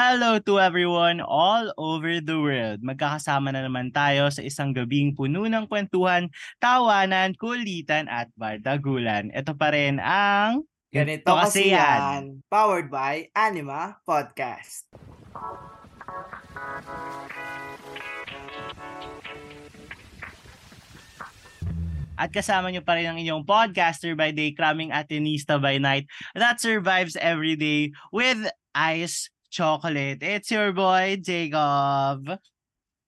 Hello to everyone all over the world. Magkakasama na naman tayo sa isang gabing puno ng kwentuhan, tawanan, kulitan at bardagulan. Ito pa rin ang Ganito kasi yan. Powered by Anima Podcast. At kasama nyo pa rin ang inyong podcaster by day, cramming atenista by night that survives every day with ice chocolate. It's your boy, Jacob.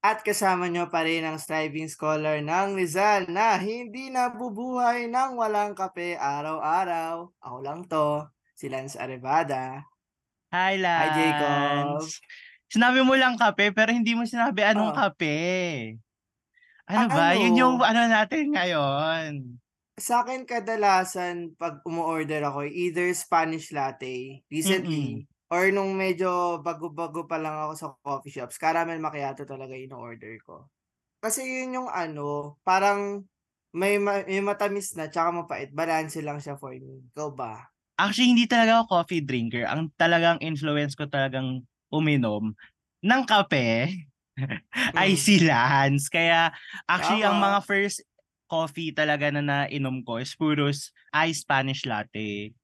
At kasama nyo pa rin ang striving scholar ng Rizal na hindi nabubuhay ng walang kape araw-araw. Ako lang to, si Lance Arevada. Hi, Lance. Hi, Jacob. Sinabi mo lang kape, pero hindi mo sinabi anong Oh. kape. Ano Ah, ba? Yun ano? yung ano natin ngayon. Sa akin kadalasan pag umu-order ako, either Spanish latte recently or nung medyo bago-bago pa lang ako sa coffee shops, caramel macchiato talaga yung order ko. Kasi yun yung ano, parang may, ma- may matamis na tsaka mapait. Balance lang siya for me. Ikaw ba? Actually, hindi talaga ako coffee drinker. Ang talagang influence ko talagang uminom ng kape ay si Lance. Kaya actually, ang Tama. mga first coffee talaga na nainom ko is puros ice Spanish latte.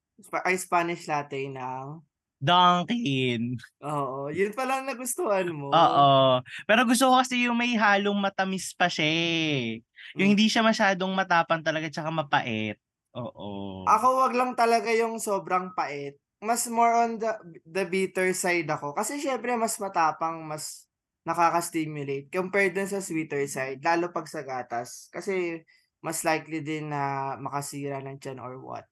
Ay, Spanish latte ng... Dunkin. Oo, yun pa lang nagustuhan mo. Oo. Pero gusto ko kasi yung may halong matamis pa siya eh. Yung Mm. hindi siya masyadong matapang talaga tsaka mapait. Oo. Ako wag lang talaga yung sobrang pait. Mas more on the the bitter side ako. Kasi syempre mas matapang, mas nakaka-stimulate compared dun sa sweeter side, lalo pag sa gatas. Kasi mas likely din na makasira ng tiyan or what.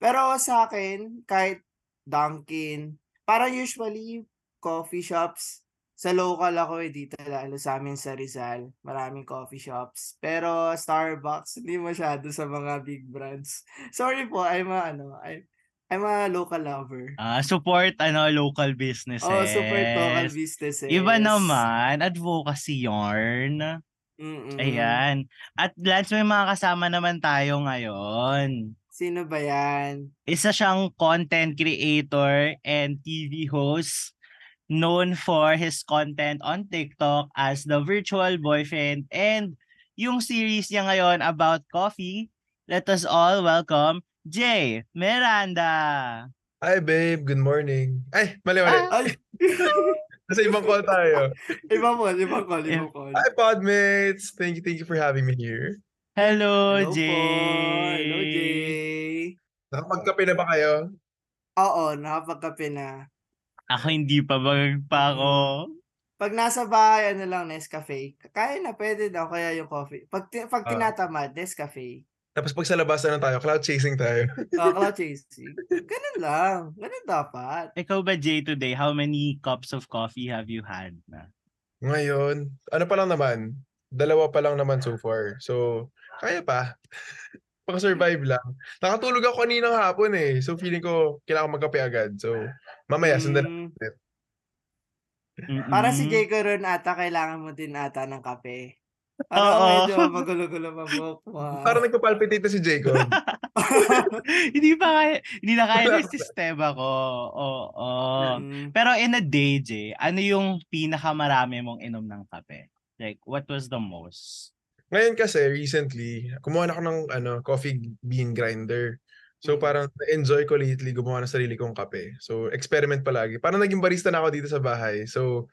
Pero sa akin, kahit Dunkin, parang usually coffee shops, sa local ako eh, dito lalo sa amin sa Rizal, maraming coffee shops. Pero Starbucks, hindi masyado sa mga big brands. Sorry po, I'm a, ano, I, I'm a local lover. Ah, support ano local businesses. Oh, super local businesses. Iba naman, advocacy yarn. Mm-mm. Ayan. At Lance, may mga kasama naman tayo ngayon. Sino ba yan? Isa siyang content creator and TV host known for his content on TikTok as the virtual boyfriend and yung series niya ngayon about coffee. Let us all welcome Jay Miranda. Hi babe, good morning. Ay, mali mali. Ah. Ay, Nasa ibang call tayo. ibang call, ibang call, ibang call. Hi podmates. Thank you, thank you for having me here. Hello, Hello Jay. po. Hello, Jay. Nakapagkape na ba kayo? Oo, nakapagkape na. Ako hindi pa bagag pa ako. Pag nasa bahay, ano lang, Nescafe. Kaya na, pwede daw, kaya yung coffee. Pag, ti- pag Ah. tinatamad, Nescafe. Tapos pag sa labas na tayo, cloud chasing tayo. Uh, cloud chasing. Ganun lang. Ganun dapat. Ikaw ba, Jay, today, how many cups of coffee have you had na? Ngayon, ano pa lang naman, dalawa pa lang naman so far. So, kaya pa. Paka-survive lang. Nakatulog ako kaninang hapon eh. So, feeling ko, kailangan ko magkape agad. So, mamaya, sundan Mm, Mm-mm. para si Jay ron ata, kailangan mo din ata ng kape. Parang Oo. medyo magulo-gulo pa buhok mo. ah. Parang nagpapalpitate na si Jacob. hindi pa kaya, hindi na kaya ng sistema ko. Oo. Mm. Pero in a day, Jay, ano yung pinakamarami mong inom ng kape? Like, what was the most? Ngayon kasi, recently, kumuha na ako ng ano, coffee bean grinder. So Mm. parang na-enjoy ko lately gumawa ng sarili kong kape. So experiment palagi. Parang naging barista na ako dito sa bahay. So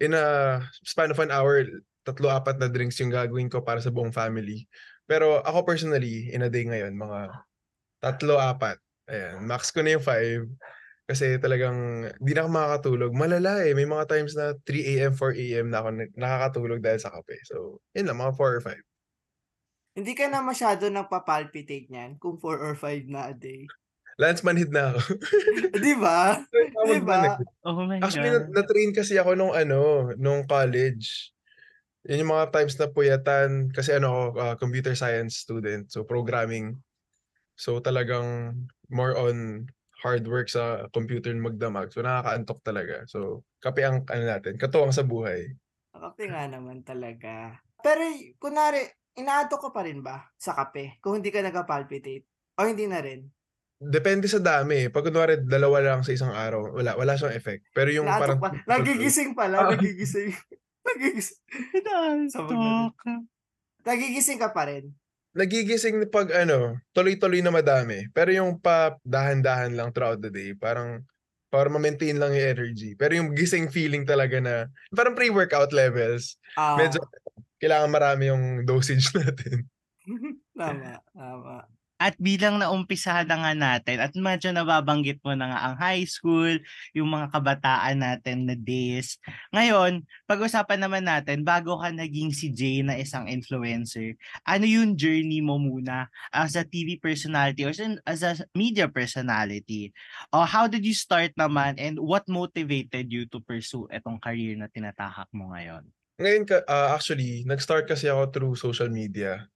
in a span of an hour, tatlo apat na drinks yung gagawin ko para sa buong family. Pero ako personally, in a day ngayon, mga tatlo apat. Ayan, max ko na yung five. Kasi talagang di na ako makakatulog. Malala eh. May mga times na 3 a.m., 4 a.m. na ako na- nakakatulog dahil sa kape. So, yun lang, mga 4 or 5. Hindi ka na masyado nagpa-palpitate niyan kung 4 or 5 na a day. Lance manhid na ako. Di ba? Di ba Oh my Actually, God. na- na-train kasi ako nung ano, nung college. Yun yung mga times na puyatan kasi ano ako, uh, computer science student, so programming. So talagang more on hard work sa computer magdamag. So nakakaantok talaga. So kape ang ano natin, katuwang sa buhay. Kape nga naman talaga. Pero, kunwari, inaato ka pa rin ba sa kape kung hindi ka nagpa-palpitate? O hindi na rin? depende sa dami. Pag kunwari dalawa lang sa isang araw, wala wala siyang effect. Pero yung Naatok parang pa. Nagigising pala, nagigising. nagigising. Nagigising ka pa rin. Nagigising pag ano, tuloy-tuloy na madami. Pero yung pa dahan-dahan lang throughout the day, parang para ma-maintain lang yung energy. Pero yung gising feeling talaga na parang pre-workout levels. Ah, Medyo kailangan marami yung dosage natin. tama, tama. At bilang naumpisahan na nga natin at medyo nababanggit mo na nga ang high school, yung mga kabataan natin na days. Ngayon, pag-usapan naman natin, bago ka naging si Jay na isang influencer, ano yung journey mo muna as a TV personality or as- a media personality? Uh, how did you start naman and what motivated you to pursue itong career na tinatahak mo ngayon? Ngayon, ah, actually, nag-start kasi ako through social media.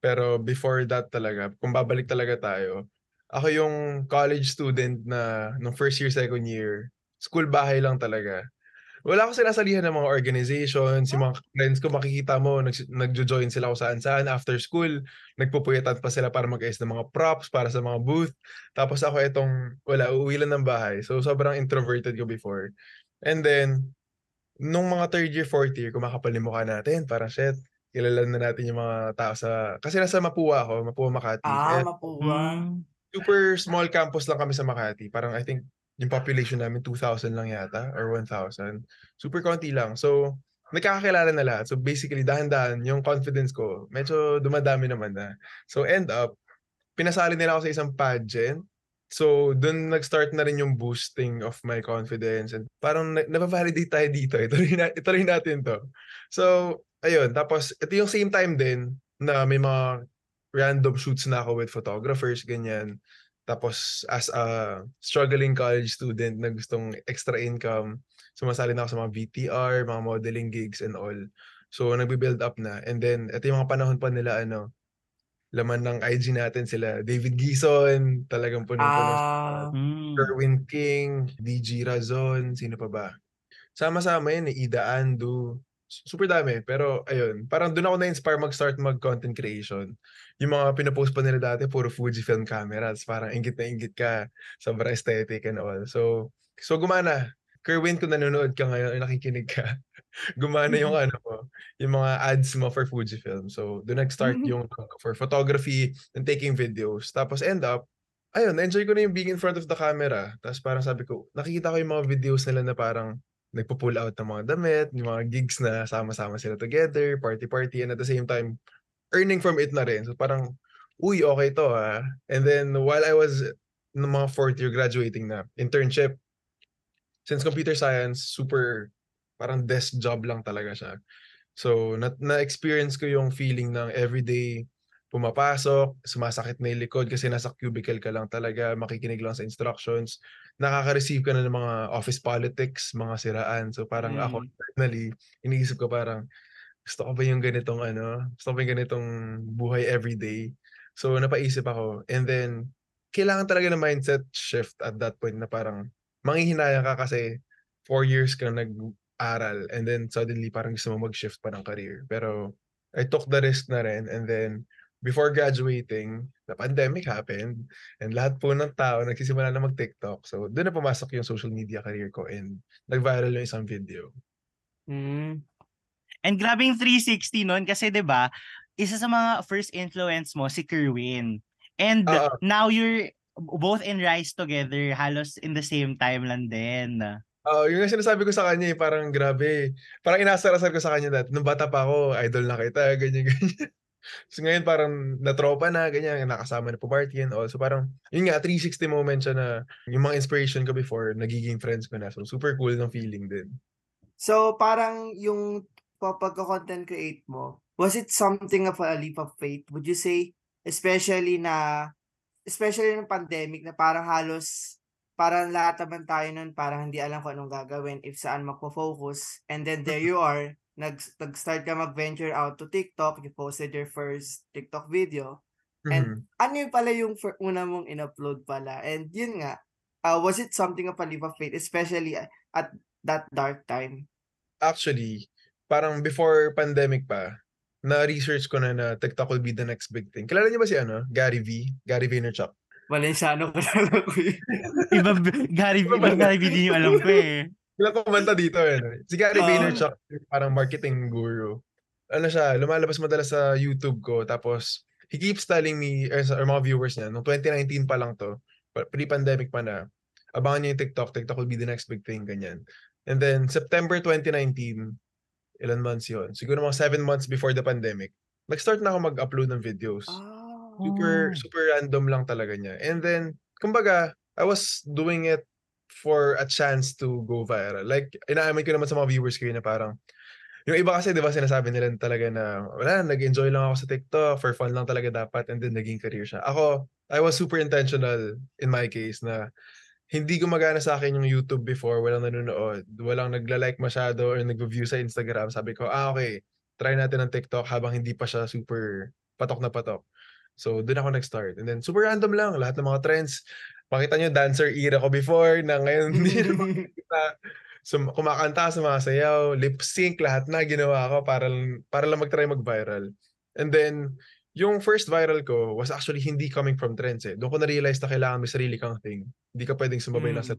Pero before that talaga, kung babalik talaga tayo, ako yung college student na nung first year, second year, school bahay lang talaga. Wala akong sinasalihan ng mga organizations, yung mga friends ko, makikita mo, nag, nagjo-join sila kung saan-saan after school, nagpupuyetan pa sila para mag-ayos ng mga props, para sa mga booth. Tapos ako itong, wala, uuwi lang ng bahay. So sobrang introverted ko before. And then, nung mga third year, fourth year, kumakapal yung mukha natin, parang shit, kilala na natin yung mga tao sa, kasi nasa Mapua ako, Mapua Makati. Ah, mapuwa. Hmm. super small campus lang kami sa Makati. Parang I think yung population namin 2,000 lang yata or 1,000. Super konti lang. So, nagkakakilala na lahat. So basically, dahan-dahan, yung confidence ko, medyo dumadami naman na. So end up, pinasali nila ako sa isang pageant. So, dun nag-start na rin yung boosting of my confidence. And parang na- nababalidate tayo dito. Ituloy, na, ituloy natin to. So, ayun. Tapos, ito yung same time din na may mga random shoots na ako with photographers, ganyan. Tapos, as a struggling college student na gustong extra income, sumasali na ako sa mga VTR, mga modeling gigs and all. So, nagbe-build up na. And then, ito yung mga panahon pa nila, ano, laman ng IG natin sila. David Gison, talagang punong-puno. Ah, Hmm. Kerwin King, DG Razon, sino pa ba? Sama-sama yun, eh, Ida Andu. Super dami. Pero, ayun, parang doon ako na-inspire mag-start mag-content creation. Yung mga pinapost pa nila dati, puro Fujifilm cameras. Parang ingit na ingit ka. Sobrang aesthetic and all. So, so gumana. Kerwin, kung nanonood ka ngayon nakikinig ka, gumana yung ano mo, yung mga ads mo for Fujifilm. So, doon nag-start yung for photography and taking videos. Tapos end up, ayun, na-enjoy ko na yung being in front of the camera. Tapos parang sabi ko, nakikita ko yung mga videos nila na parang nagpo-pull out ng mga damit, yung mga gigs na sama-sama sila together, party-party, and at the same time, earning from it na rin. So parang, uy, okay to ha. And then, while I was ng mga fourth year graduating na, internship, since computer science, super, parang desk job lang talaga siya. So, na- na-experience ko yung feeling ng everyday pumapasok, sumasakit na yung likod kasi nasa cubicle ka lang talaga, makikinig lang sa instructions, nakaka-receive ka na ng mga office politics, mga siraan. So parang ako Mm. personally, iniisip ko parang, gusto ko ba yung ganitong ano, gusto ko ba yung ganitong buhay everyday? So napaisip ako. And then, kailangan talaga ng mindset shift at that point na parang, manghihinayang ka kasi four years ka nag-aral and then suddenly parang gusto mo mag-shift pa ng career. Pero I took the risk na rin and then before graduating, the pandemic happened and lahat po ng tao nagsisimula na mag-TikTok. So doon na pumasok yung social media career ko and nag-viral yung isang video. mm, And grabing 360 nun kasi 'di ba, isa sa mga first influence mo si Kerwin. And Oo. now you're both in Rise together, halos in the same time lang din. Oo, yung nga sinasabi ko sa kanya eh, parang grabe. Parang inasar-asar ko sa kanya dati. Nung bata pa ako, idol na kita, ganyan, ganyan. So ngayon parang natropa na, ganyan, nakasama na po party and all. So parang, yun nga, 360 moment siya na yung mga inspiration ko before, nagiging friends ko na. So super cool ng feeling din. So, parang yung pagka-content create mo, was it something of a leap of faith? Would you say, especially na, especially ng pandemic, na parang halos, parang lahat naman tayo nun, parang hindi alam kung anong gagawin, if saan magpo-focus. And then there you are, nag, nag-start ka mag-venture out to TikTok, you posted your first TikTok video. And- Mhm. Ano yung pala yung fir- una mong in-upload pala? And yun nga, uh, was it something of a leap of faith, especially at at that dark time? Actually, parang before pandemic pa, na-research ko na na TikTok will be the next big thing. Kilala niyo ba si ano? Gary V? Gary Vaynerchuk? Valenciano ko lang ako eh. Iba, Gary, Iba iba ba? Gary Vee din yung alam ko eh. Ilang kumanta dito eh. Si Gary. Vaynerchuk, parang marketing guru. Ano siya, lumalabas madalas sa YouTube ko. Tapos, he keeps telling me, or, sa- or mga viewers niya, nung 2019 pa lang to, pa- pre-pandemic pa na, abangan niyo yung TikTok, TikTok will be the next big thing, ganyan. And then, September 2019, ilan months yun? Siguro mga seven months before the pandemic, nag-start na ako mag-upload ng videos. Ah. super Oh. super random lang talaga niya. And then, kumbaga, I was doing it for a chance to go viral. Like, inaamin ko naman sa mga viewers ko na parang, yung iba kasi, di ba, sinasabi nila talaga na, wala, nag-enjoy lang ako sa TikTok, for fun lang talaga dapat, and then naging career siya. Ako, I was super intentional in my case na hindi gumagana sa akin yung YouTube before, walang nanonood, walang nagla-like masyado or nag-view sa Instagram. Sabi ko, ah, okay, try natin ang TikTok habang hindi pa siya super patok na patok. So, doon ako nag-start. And then, super random lang. Lahat ng mga trends. Makita nyo, dancer era ko before na ngayon hindi na makikita. So, kumakanta, sumasayaw, lip sync, lahat na ginawa ko para, para lang mag-try mag-viral. And then, yung first viral ko was actually hindi coming from trends eh. Doon ko na-realize na kailangan may sarili kang thing. Hindi ka pwedeng sumabay lang sa...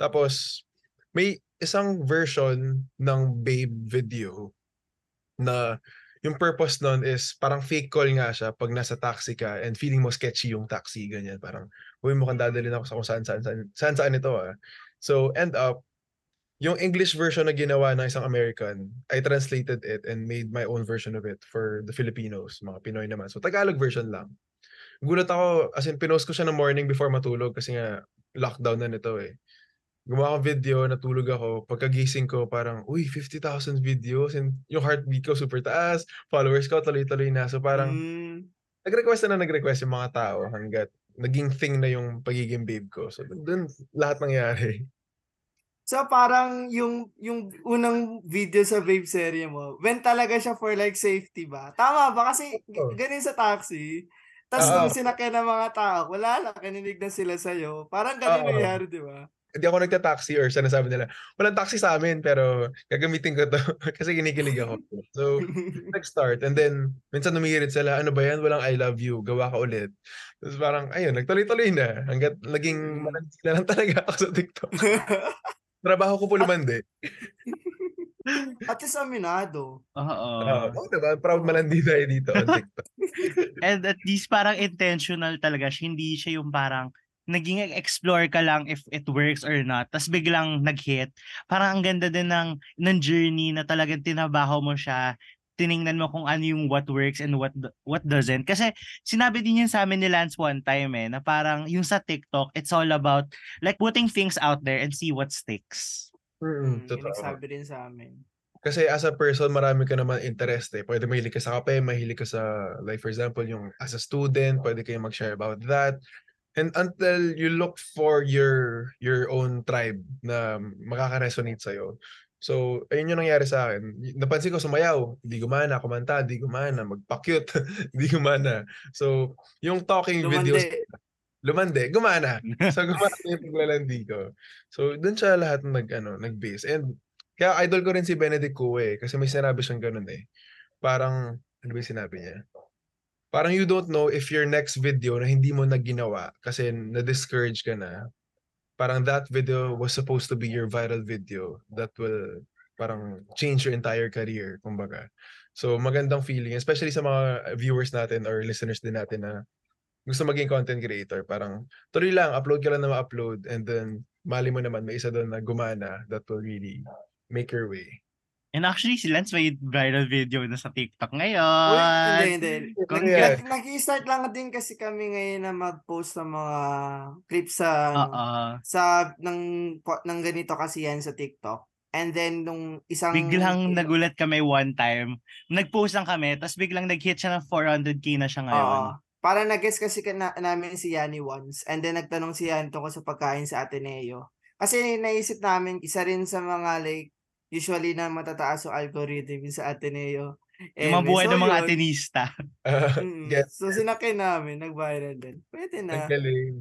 Tapos, may isang version ng Babe video na yung purpose nun is parang fake call nga siya pag nasa taxi ka and feeling mo sketchy yung taxi, ganyan. Parang, uy, mukhang dadalhin ako sa kung saan, saan, saan, saan, saan ito ah. So, end up, yung English version na ginawa ng isang American, I translated it and made my own version of it for the Filipinos, mga Pinoy naman. So, Tagalog version lang. Gulat ako, as in, pinost ko siya ng morning before matulog kasi nga, lockdown na nito eh. Gumawa akong video, natulog ako. Pagkagising ko, parang, uy, 50,000 videos and yung heartbeat ko super taas, followers ko tuloy-tuloy na. So, parang, Mm. nag-request na nag-request yung mga tao hanggat naging thing na yung pagiging babe ko. So, dun lahat nangyari. So parang yung yung unang video sa Babe serye mo, when talaga siya for like safety ba? Tama ba? Kasi Oo. ganun sa taxi. Tapos Oo. nung sinakyan ng mga tao, wala lang, kininig na sila sa'yo. Parang ganun Oo. nangyari, di ba? Hindi ako nagta-taxi or sinasabi nila, walang taxi sa amin pero gagamitin ko to kasi kinikilig ako. So, nag-start and then minsan numihirit sila, ano ba yan? Walang I love you, gawa ka ulit. Tapos parang, ayun, nagtuloy-tuloy na hanggat naging Mm. malandi na lang talaga ako sa TikTok. Trabaho ko po lumandi. At least aminado. Oo. Uh, oh, diba? Proud malandi tayo dito on TikTok. And at least parang intentional talaga siya. Hindi siya yung parang naging explore ka lang if it works or not. Tapos biglang nag-hit. Parang ang ganda din ng, ng journey na talagang tinabaho mo siya. Tiningnan mo kung ano yung what works and what what doesn't. Kasi sinabi din yun sa amin ni Lance one time eh, na parang yung sa TikTok, it's all about like putting things out there and see what sticks. Mm, yung totoo. nagsabi rin sa amin. Kasi as a person, marami ka naman interest eh. Pwede mahilig ka sa kape, mahilig ka sa, like for example, yung as a student, pwede kayo mag-share about that. And until you look for your your own tribe na makaka-resonate sa'yo. So, ayun yung nangyari sa akin. Napansin ko sumayaw, di gumana, kumanta, di gumana, magpa-cute, di gumana. So, yung talking videos, Lumande. lumande, gumana. So gumana yung paglalandi ko. So doon siya lahat nag ano, nag-base. And kaya idol ko rin si Benedict Cue kasi may sinabi siyang ganun eh. Parang ano ba yung sinabi niya? Parang you don't know if your next video na hindi mo na kasi na-discourage ka na. Parang that video was supposed to be your viral video that will parang change your entire career, kumbaga. So magandang feeling, especially sa mga viewers natin or listeners din natin na gusto maging content creator, parang tuloy lang, upload ka lang na ma-upload and then mali mo naman may isa doon na gumana that will really make your way. And actually, si Lance may viral video na sa TikTok Uy, ngayon. hindi, hindi. Congrats. Nag- Nag-start lang din kasi kami ngayon na mag-post ng mga clips sa Oo. sa ng ng ganito kasi yan sa TikTok. And then nung isang Biglang nagulat kami one time. Nag-post lang kami, tapos biglang nag-hit siya ng 400k na siya ngayon. Oo. Para nag-guess kasi ka na, namin si Yani once. And then nagtanong si Yani tungkol sa pagkain sa Ateneo. Kasi naisip namin, isa rin sa mga like, usually na matataas yung algorithm yung sa Ateneo. Yung mga Eme. buhay So, ng mga yun. Atenista. Mm, Get So sinakay namin, nag-viral din. Pwede Ang na. galing.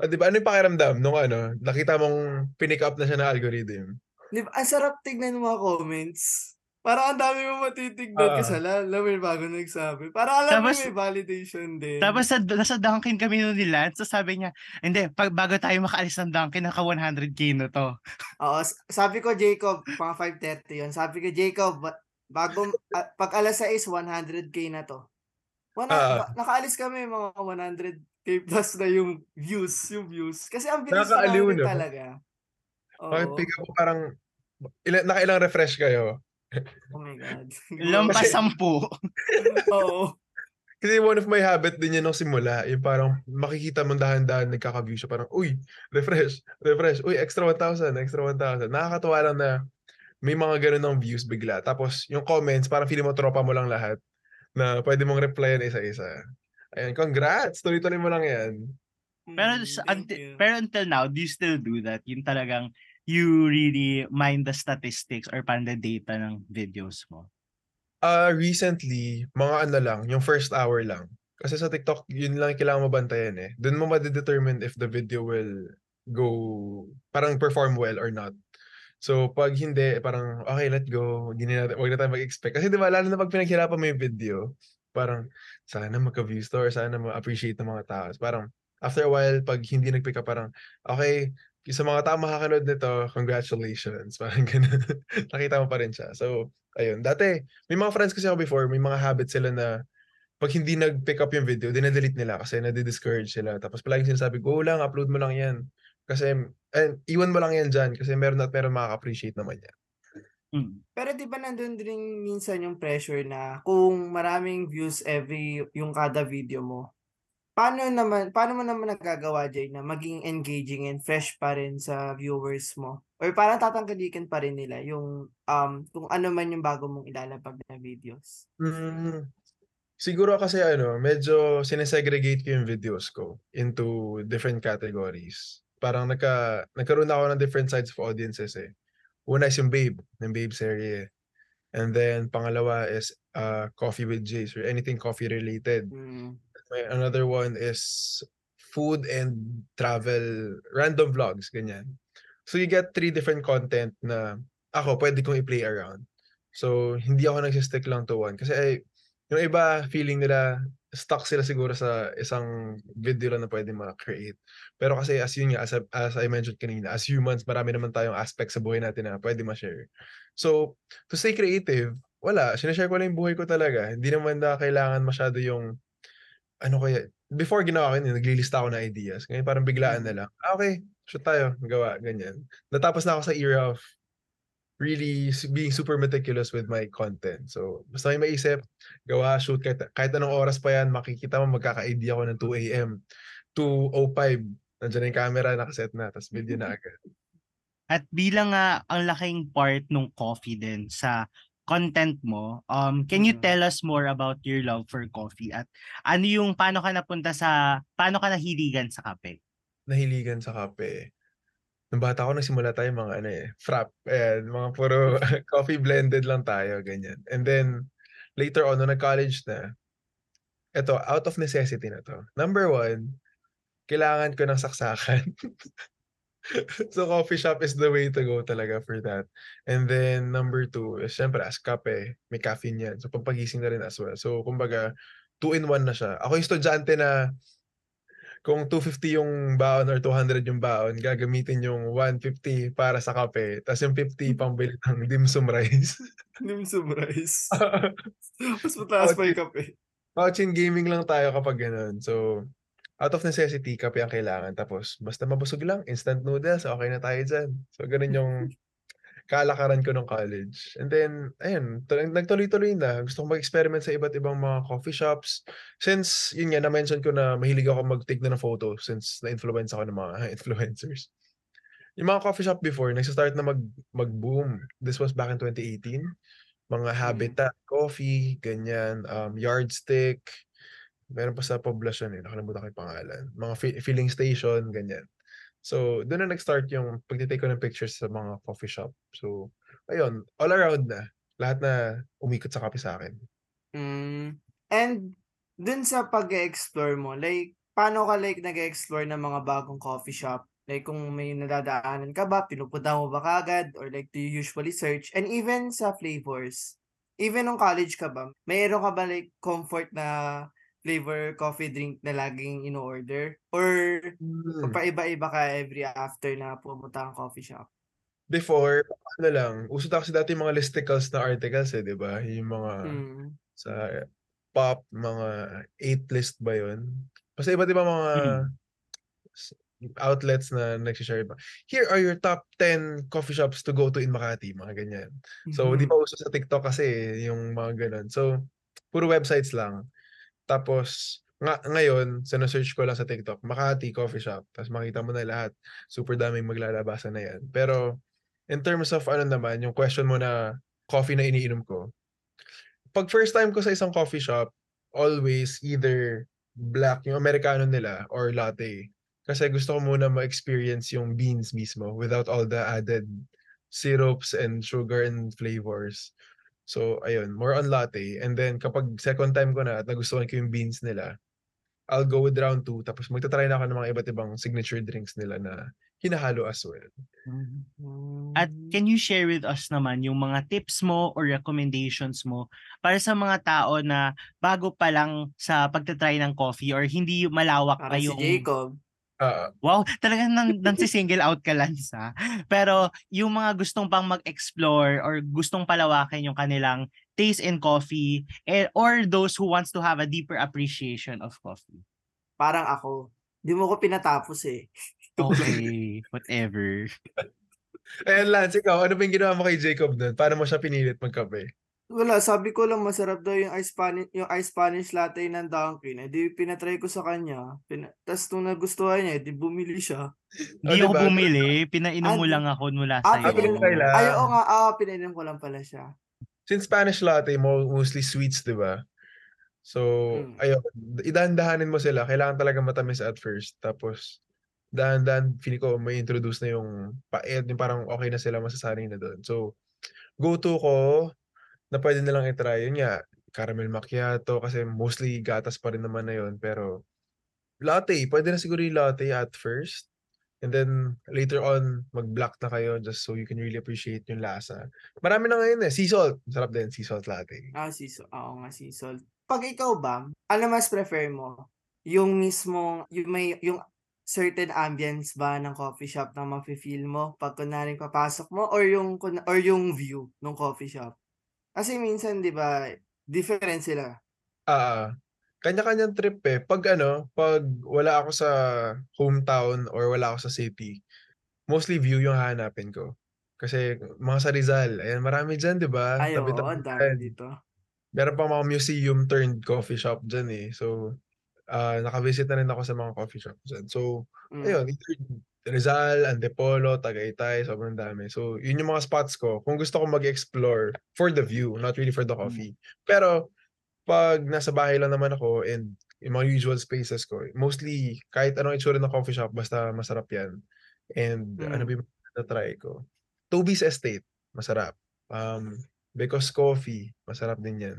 O, di ba, ano yung pakiramdam nung ano, nakita mong pinick up na siya ng algorithm? Di ba? Ang sarap tignan ng mga comments. Parang ang dami mo matitignan Oo. kasi alam mo yung bago nagsabi. Parang alam mo Tapos- may validation din. Tapos sa, nasa Dunkin kami nung ni Lance, so sabi niya, hindi, pag bago tayo makaalis ng Dunkin, naka 100k na to. Oo, sabi ko Jacob, mga 5.30 yun. Sabi ko Jacob, ba- bago, ah, pag alas 6, 100k na to. Ah. ba- nakaalis kami mga 100k plus na yung views, yung views. Kasi ang bilis na talaga. Oo. Bakit pick up ko parang, ilan, nakailang refresh kayo? Oh my God. Lampas Kasi- sampu. Oo. Kasi one of my habit din yan nung simula, yung parang makikita mo dahan-dahan nagkaka-view siya, parang, uy, refresh, refresh, uy, extra 1,000, extra 1,000. Nakakatuwa lang na may mga ganun ng views bigla. Tapos yung comments, parang feeling mo tropa mo lang lahat na pwede mong replyan isa-isa. Ayan, congrats! Tuloy-tuloy mo lang yan. Pero, Mm, sa- thank unti- you. pero until now, do you still do that? Yung talagang you really mind the statistics or parang the data ng videos mo? Ah, recently, mga ano lang, yung first hour lang. Kasi sa TikTok, yun lang kailangan mo bantayan eh. Doon mo madedetermine if the video will go, parang perform well or not. So, pag hindi, parang, okay, let go. Hindi na natin, huwag na tayo mag-expect. Kasi di ba, lalo na pag pinaghirapan mo yung video, parang, sana magka-views to or sana ma-appreciate ng mga tao. Parang, after a while, pag hindi nag-pick up, parang, okay, sa mga tao makakanood nito, congratulations. Parang ganun. Nakita mo pa rin siya. So, ayun. Dati, may mga friends kasi ako before, may mga habits sila na pag hindi nag-pick up yung video, dinadelete nila kasi nadi-discourage sila. Tapos palaging sinasabi, go lang, upload mo lang yan. Kasi, and, iwan mo lang yan dyan kasi meron at meron makaka-appreciate naman yan. Hmm. Pero di ba nandun din minsan yung pressure na kung maraming views every yung kada video mo, paano naman paano mo naman nagagawa Jay na maging engaging and fresh pa rin sa viewers mo? Or parang tatangkilikin pa rin nila yung um kung ano man yung bago mong ilalabag na videos. Mm, siguro kasi ano, medyo sinesegregate ko yung videos ko into different categories. Parang nagka, nagkaroon ako ng different sides of audiences eh. Una is yung Babe, yung Babe serye. And then, pangalawa is uh, Coffee with Jace or anything coffee related. Mm. Another one is food and travel, random vlogs, ganyan. So you get three different content na ako pwede kong i-play around. So hindi ako nagsistick lang to one. Kasi ay, yung iba feeling nila stuck sila siguro sa isang video lang na pwede ma-create. Pero kasi as yun nga, as, as I mentioned kanina, as humans, marami naman tayong aspects sa buhay natin na pwede ma-share. So, to stay creative, wala. Sinashare ko lang yung buhay ko talaga. Hindi naman na kailangan masyado yung ano kaya, before ginawa ko yun, naglilista ako ng ideas. Ngayon parang biglaan na lang. Ah, okay, shoot tayo, gawa, ganyan. Natapos na ako sa era of really being super meticulous with my content. So, basta may maisip, gawa, shoot, kahit, kahit anong oras pa yan, makikita mo magkaka-idea ako ng 2 a.m. 2.05, nandiyan na yung camera, nakaset na, tapos video na agad. At bilang nga ang laking part ng coffee din sa content mo, um, can you Mhm. tell us more about your love for coffee at ano yung paano ka napunta sa paano ka nahiligan sa kape? Nahiligan sa kape. Nung bata ako, nagsimula tayo mga ano eh, frap, ayan, mga puro coffee blended lang tayo, ganyan. And then, later on, nung nag-college na, eto, out of necessity na to. Number one, kailangan ko ng saksakan. so, coffee shop is the way to go talaga for that. And then, number two, is syempre, as kape, may caffeine yan. So, pampagising na rin as well. So, kumbaga, two-in-one na siya. Ako yung estudyante na kung 250 yung baon or 200 yung baon, gagamitin yung 150 para sa kape, tapos yung 50 pambili ng dim sum rice. Nim summarize. Mas mataas pa yung kape. Pouchin gaming lang tayo kapag ganun. So, out of necessity, kape ang kailangan. Tapos, basta mabusog lang, instant noodles, okay na tayo dyan. So, ganun yung kalakaran ko ng college. And then, ayun, tu- nagtuloy-tuloy na. Gusto kong mag-experiment sa iba't ibang mga coffee shops. Since, yun nga, na-mention ko na mahilig ako mag-take na ng photo since na-influence ako ng mga influencers. Yung mga coffee shop before, nagsastart na mag, mag-boom. This was back in 2018. Mga Habitat Coffee, ganyan, um, Yardstick, meron pa sa poblasyon eh, nakalimutan ko yung pangalan. Mga fi- filling station, ganyan. So, doon na nag-start yung pagtitake ko ng pictures sa mga coffee shop. So, ayun, all around na. Lahat na umikot sa kape sa akin. Mm. And dun sa pag-explore mo, like, paano ka like nag-explore ng mga bagong coffee shop? Like kung may nadadaanan ka ba, pinupunta mo ba kagad or like do you usually search? And even sa flavors, even nung college ka ba, mayroon ka ba like comfort na flavor coffee drink na laging in-order? Or Hmm. paiba-iba ka every after na pumunta ang coffee shop? Before, ano lang, uso na kasi dati yung mga listicles na articles eh, di ba? Yung mga Mm. sa pop, mga eight list ba yun? Basta iba't iba mga Mm. outlets na nagsishare ba. Here are your top 10 coffee shops to go to in Makati, mga ganyan. So, di Mhm. pa uso sa TikTok kasi yung mga ganun. So, puro websites lang. Tapos, nga, ngayon, sinesearch ko lang sa TikTok, Makati Coffee Shop. Tapos makita mo na lahat. Super daming maglalabasan na yan. Pero, in terms of ano naman, yung question mo na coffee na iniinom ko. Pag first time ko sa isang coffee shop, always either black, yung Americano nila, or latte. Kasi gusto ko muna ma-experience yung beans mismo without all the added syrups and sugar and flavors. So, ayun, more on latte. And then, kapag second time ko na at nagustuhan ko yung beans nila, I'll go with round two. Tapos magta-try na ako ng mga iba't ibang signature drinks nila na hinahalo as well. At Mm. can you share with us naman yung mga tips mo or recommendations mo para sa mga tao na bago pa lang sa pagtatry ng coffee or hindi malawak pa Para si yung... Jacob. Ah, Wow, talagang nan, single out ka lang sa. Pero yung mga gustong pang mag-explore or gustong palawakin yung kanilang taste in coffee eh, or those who wants to have a deeper appreciation of coffee. Parang ako. Di mo ko pinatapos eh. Okay, whatever. Ayan, Lance, ikaw, ano ba yung ginawa mo kay Jacob nun? Paano mo siya pinilit magkape? Wala, sabi ko lang masarap daw yung ice Spanish, yung ice Spanish latte ng Dunkin. Eh, di pinatry ko sa kanya. Pina, Tapos nung nagustuhan niya, eh, di bumili siya. Hindi ako diba? bumili, pinainom mo Ah, lang ako mula Ah, sa'yo. lang. Ay, oo nga, ah, pinainom ko lang pala siya. Since Spanish latte, mo mostly sweets, di ba? So, Mm. ayun, idahan-dahanin mo sila. Kailangan talaga matamis at first. Tapos, dahan-dahan, feeling ko may introduce na yung pait, yung parang okay na sila, masasanay na doon. So, go-to ko, na pwede nilang itry, yun nga, caramel macchiato, kasi mostly gatas pa rin naman na yun. Pero, latte, pwede na siguro yung latte at first. And then, later on, mag-black na kayo just so you can really appreciate yung lasa. Marami na ngayon eh. Sea salt. Sarap din, sea salt latte. Ah, si Sol. Oo nga, si Sol. Pag ikaw ba, ano mas prefer mo? Yung mismong, yung may, yung certain ambience ba ng coffee shop na mafe-feel mo pag kunwari papasok mo or yung or yung view ng coffee shop? Kasi minsan 'di ba, different sila. Ah, kanya-kanyang trip eh. Pag ano, pag wala ako sa hometown or wala ako sa city, mostly view yung hahanapin ko. Kasi mga sa Rizal, ayan, marami dyan, di ba? Ay, oo, ang dami dito. Meron pa mga museum turned coffee shop dyan eh. So, ah nakavisit na rin ako sa mga coffee shop dyan. So, Mm. ayun, either Rizal, Antipolo, Tagaytay, sobrang dami. So, yun yung mga spots ko. Kung gusto ko mag-explore for the view, not really for the coffee. Pero, pag nasa bahay lang naman ako and yung mga usual spaces ko, mostly, kahit anong itsura ng coffee shop, basta masarap yan. And ano Mm. ba yung na-try ko? Toby's Estate, masarap. Um, Because Coffee, masarap din yan.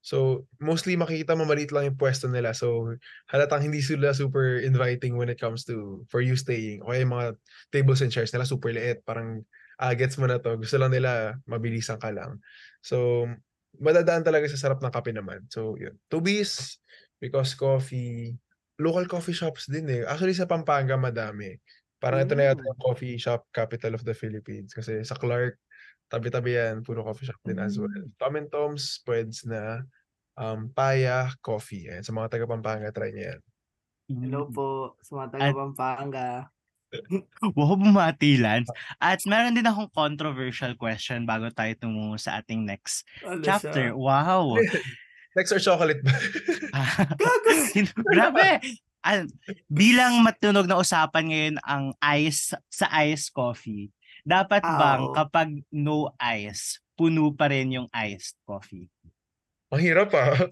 So, mostly makikita mo maliit lang yung pwesto nila. So, halatang hindi sila super inviting when it comes to for you staying. O yung mga tables and chairs nila super liit. Parang, ah, gets mo na to. Gusto lang nila, mabilisan ka lang. So, madadaan talaga sa sarap ng kape naman. So, yun. Tubis, because coffee, local coffee shops din eh. Actually, sa Pampanga, madami. Parang ito na yata Mm. yung coffee shop capital of the Philippines. Kasi sa Clark, tabi-tabi yan, puro coffee shop din as well. Mm. Tom and Tom's, Pweds na, um, Paya Coffee. Ayan, sa mga taga Pampanga, try niya yan. Hello po sa mga taga At- Pampanga. Wow, bumati, Lance. At meron din akong controversial question bago tayo tumungo sa ating next Ano chapter. siya? Wow. Next or chocolate ba? Grabe. Al- bilang matunog na usapan ngayon ang ice sa ice coffee, dapat bang Ow. kapag no ice, puno pa rin yung iced coffee? Ang hirap ah.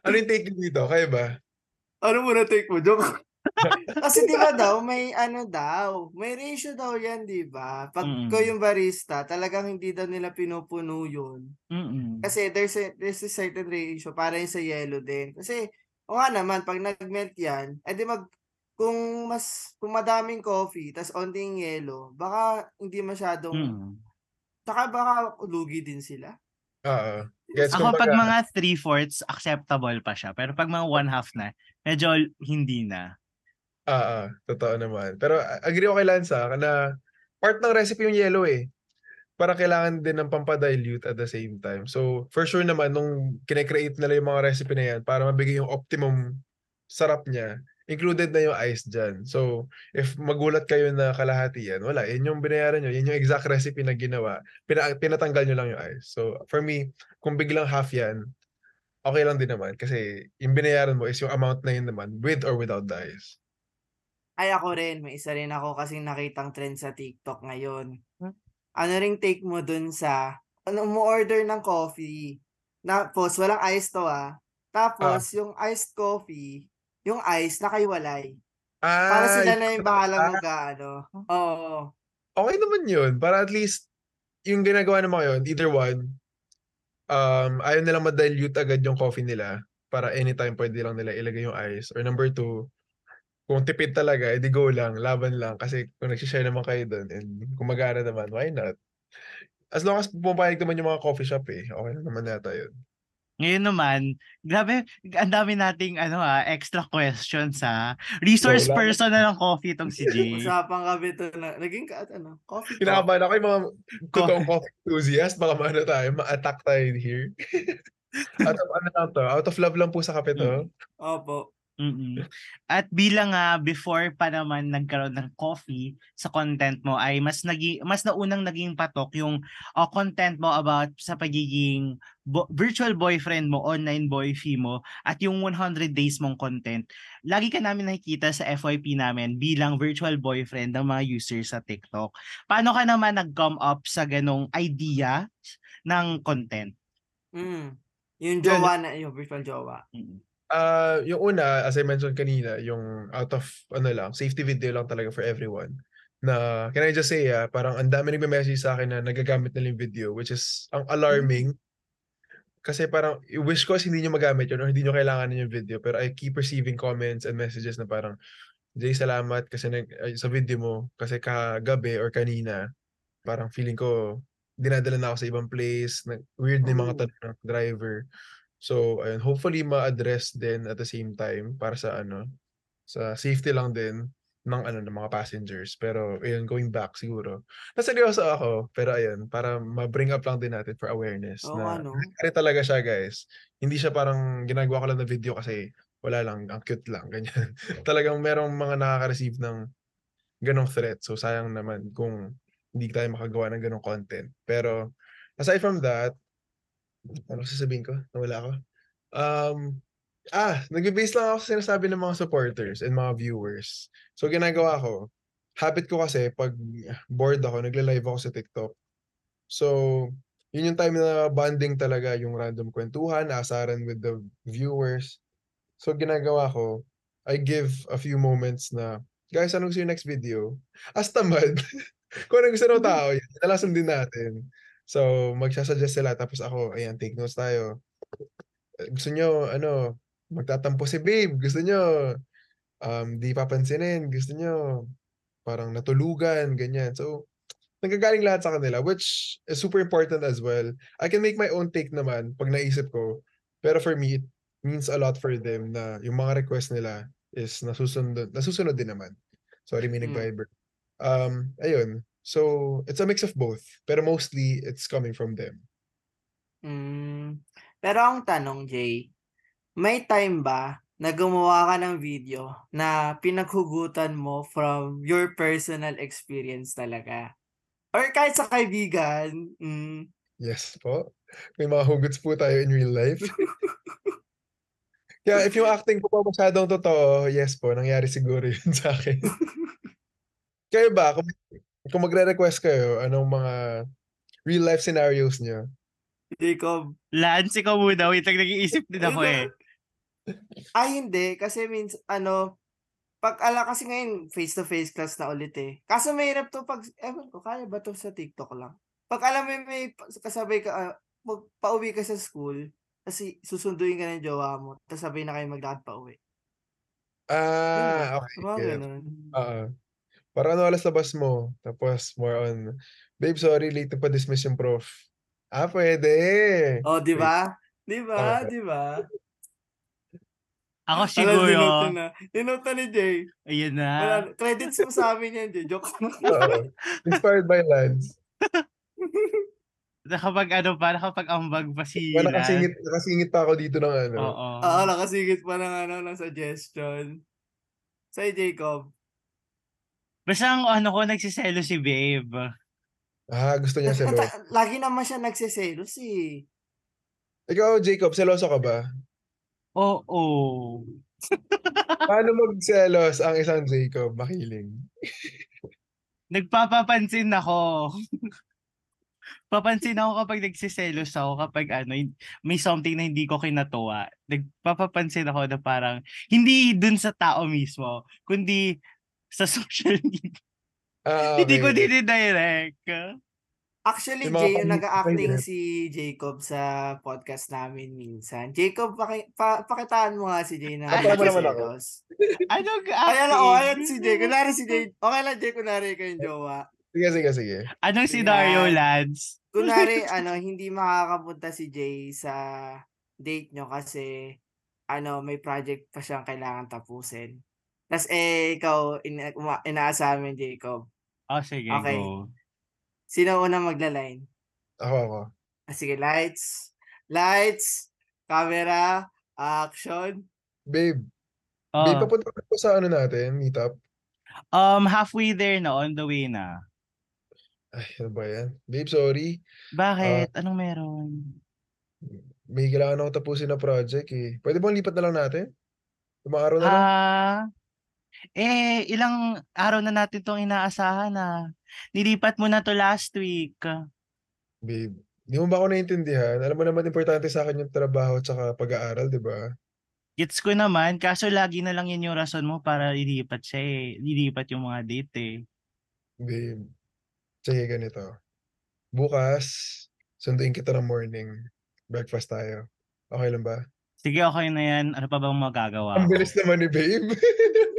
Ano yung take dito? Kaya ba? ano muna take mo? Joke. Kasi di ba daw, may ano daw, may ratio daw yan, di ba? Pag Mm. ko yung barista, talagang hindi daw nila pinupuno yun. Mm-mm. Kasi there's a, there's a certain ratio para yun sa yellow din. Kasi, o nga naman, pag nag-melt yan, edi mag, kung mas kung madaming coffee tas onting yelo, baka hindi masyadong Mm. tsaka baka lugi din sila. Oo. Gets Ako pag mga three-fourths, acceptable pa siya. Pero pag mga one-half na, medyo hindi na. Oo, totoo naman. Pero agree ako kay Lanza na part ng recipe yung yellow eh. Para kailangan din ng pampadilute at the same time. So, for sure naman, nung kine-create nila yung mga recipe na yan para mabigay yung optimum sarap niya, included na yung ice dyan. So, if magulat kayo na kalahati yan, wala. Yan yung binayaran nyo. Yan yung exact recipe na ginawa. Pina- pinatanggal nyo lang yung ice. So, for me, kung biglang half yan, okay lang din naman. Kasi yung binayaran mo is yung amount na yun naman, with or without the ice. Ay ako rin, may isa rin ako kasing nakitang trend sa TikTok ngayon. Hmm. Ano ring take mo dun sa, ano mo order ng coffee, tapos walang ice to ah. Tapos yung iced coffee, yung ice nakaiwalay. Ah, Para sila na yung bahalang mag ano. Oo. okay naman yun. Para at least, yung ginagawa naman yun, either one, um, ayaw nilang ma-dilute agad yung coffee nila para anytime pwede lang nila ilagay yung ice. Or number two, kung tipid talaga, edi go lang, laban lang. Kasi kung nagsishare naman kayo doon and kumagana naman, why not? As long as pumapayag naman yung mga coffee shop eh, okay naman yata yun. Ngayon naman, grabe, ang dami nating ano ah, extra questions ha. Resource Wala. person na ng coffee tong si Jay. Usapan kami to na, naging ka, ano, coffee. Kinakabahan ako yung mga totoong coffee enthusiast, baka maano tayo, ma-attack tayo here. out of ano lang to, out of love lang po sa kape to. Opo. Mm-mm. At bilang nga before pa naman nagkaroon ng coffee sa content mo ay mas nagi mas naunang naging patok yung uh, content mo about sa pagiging bo- virtual boyfriend mo, online boyfie mo at yung 100 days mong content. Lagi ka namin nakikita sa FYP namin bilang virtual boyfriend ng mga users sa TikTok. Paano ka naman nag-come up sa ganong idea ng content? Mm. Yung jowa na, yung virtual jowa. Mm. Ah, yung una, as I mentioned kanina, yung out of ano lang, safety video lang talaga for everyone. Na can I just say ah, parang ang dami nagme-message sa akin na nagagamit nila yung video which is ang alarming. Kasi parang i- wish ko is hindi nyo magamit yun or hindi nyo kailangan yung video pero I keep receiving comments and messages na parang Jay, salamat kasi nag, ay, sa video mo kasi kagabi or kanina parang feeling ko dinadala na ako sa ibang place, na, weird na yung mga Oh. tanong ng driver. So, ayun, hopefully ma-address din at the same time para sa ano, sa safety lang din ng ano ng mga passengers. Pero ayun, going back siguro. Naseryoso ako, pero ayun, para ma-bring up lang din natin for awareness Oo na ano. nangyari talaga siya, guys. Hindi siya parang ginagawa ko lang na video kasi wala lang, ang cute lang, ganyan. Talagang merong mga nakaka-receive ng ganong threat. So, sayang naman kung hindi tayo makagawa ng ganong content. Pero, aside from that, ano sasabihin ko? Nawala ako. Um, ah, nag-base lang ako sa sinasabi ng mga supporters and mga viewers. So, ginagawa ko, habit ko kasi, pag bored ako, nagle-live ako sa TikTok. So, yun yung time na bonding talaga, yung random kwentuhan, asaran with the viewers. So, ginagawa ko, I give a few moments na, guys, anong gusto yung next video? As tamad. Kung ano gusto ng tao, yun, din natin. So, magsasuggest sila. Tapos ako, ayan, take notes tayo. Gusto nyo, ano, magtatampo si babe. Gusto nyo, um, di papansinin. Gusto nyo, parang natulugan, ganyan. So, nagagaling lahat sa kanila, which is super important as well. I can make my own take naman pag naisip ko. Pero for me, it means a lot for them na yung mga request nila is nasusunod, nasusunod din naman. Sorry, may Mm. nag-viber. Um, ayun. So, it's a mix of both. Pero mostly, it's coming from them. Mm. Pero ang tanong, Jay, may time ba na gumawa ka ng video na pinaghugutan mo from your personal experience talaga? Or kahit sa kaibigan, mm, Yes po. May mga hugots po tayo in real life. Kaya if yung acting ko pa masyadong totoo, yes po, nangyari siguro yun sa akin. Kayo ba, kung, kung magre-request kayo, anong mga real life scenarios niyo? Jacob, Lance, ikaw muna. Wait lang, nag-iisip din ako eh. Ay, hindi. Kasi means, ano, pag ala kasi ngayon, face-to-face class na ulit eh. Kaso mahirap to pag, ewan ko, kaya ba to sa TikTok lang? Pag alam mo may pa- kasabay ka, ah, mag, pauwi ka sa school, kasi susunduin ka ng jowa mo, tapos sabay na kayo maglakad pa uwi. Ah, okay. Mga gets. ganun. Oo. Parang ano oras labas mo? Tapos more on, babe, sorry, late na pa-dismiss yung prof. Ah, pwede. Oh, di ba? Di ba? Okay. Di ba? Ako Alam, siguro, dinote na. Dinote na ni Jay. ayun Wala, na. credits mo sa amin yan, Jay. Joke lang. Oo. Inspired by Lance. Nakapag ano pa, nakapag ambag pa si Kaya Lance. nakasingit, nakasingit pa ako dito ng ano. Oo. Oo, nakasigit pa ng ano, ng suggestion. Sa'yo, Jacob. Basta ang ano ko, nagsiselo si babe. Ah, gusto niya selo. Lagi naman siya nagsiselos eh. Ikaw, Jacob, seloso ka ba? Oo. Paano magselos ang isang Jacob? Makiling. Nagpapapansin ako. Papansin ako kapag nagsiselos ako kapag ano, may something na hindi ko kinatuwa. Nagpapapansin ako na parang hindi dun sa tao mismo, kundi sa social media. Ah, Hindi ko okay. dinidirect. Actually, Yung Jay, yung nag-acting si Jacob sa podcast namin minsan. Jacob, paki, pa, pakitaan mo nga si Jay na tama naman ako. nagsiselos. Anong Ayan, oh, ayan si Jay. Kunwari si Jay. Okay lang, Jay. Kunwari kayong jowa. Sige, sige, sige. Anong scenario, Yan. Lance? Kunwari, ano, hindi makakapunta si Jay sa date nyo kasi, ano, may project pa siyang kailangan tapusin. Tapos, eh, ikaw, ina- uma- inaasahan mo yung Jacob. Oh, sige, Okay. go. Sino una magla-line? Ako, ako. Ah, sige, lights. Lights. Camera. Action. Babe, Oh, babe, papunta ka po sa ano natin, meetup. um, halfway there na, on the way na. Ay, ano ba yan? Babe, sorry. Bakit? Ah. Anong meron? May kailangan ako tapusin na project eh. Pwede bang lipat na lang natin? Limang araw na lang? Ah, eh, ilang araw na natin tong inaasahan na. Nilipat mo na to last week. Babe, di mo ba ako naiintindihan? Alam mo naman importante sa akin yung trabaho at saka pag-aaral, di ba? Gets ko naman, kaso lagi na lang yun yung rason mo para ilipat siya eh. Lilipat yung mga date eh. Babe, sige ganito. Bukas, sunduin kita ng morning. Breakfast tayo. Okay lang ba? Sige, okay na yan. Ano pa bang magagawa Ang ko? bilis naman ni babe.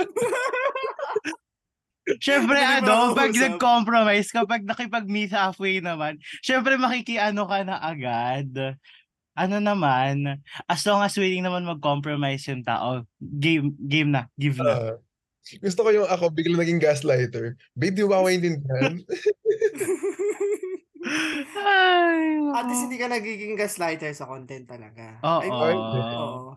Siyempre, Hindi ano, pag nag-compromise, kapag nakipag-meet halfway naman, siyempre makikiano ka na agad. Ano naman, as long as willing naman mag-compromise yung tao, game, game na, give na. Ah, gusto ko yung ako biglang naging gaslighter. Babe, di mo ba ako maintindihan? Ay, At least hindi ka nagiging gaslighter sa content talaga. Oo. Ay, oo.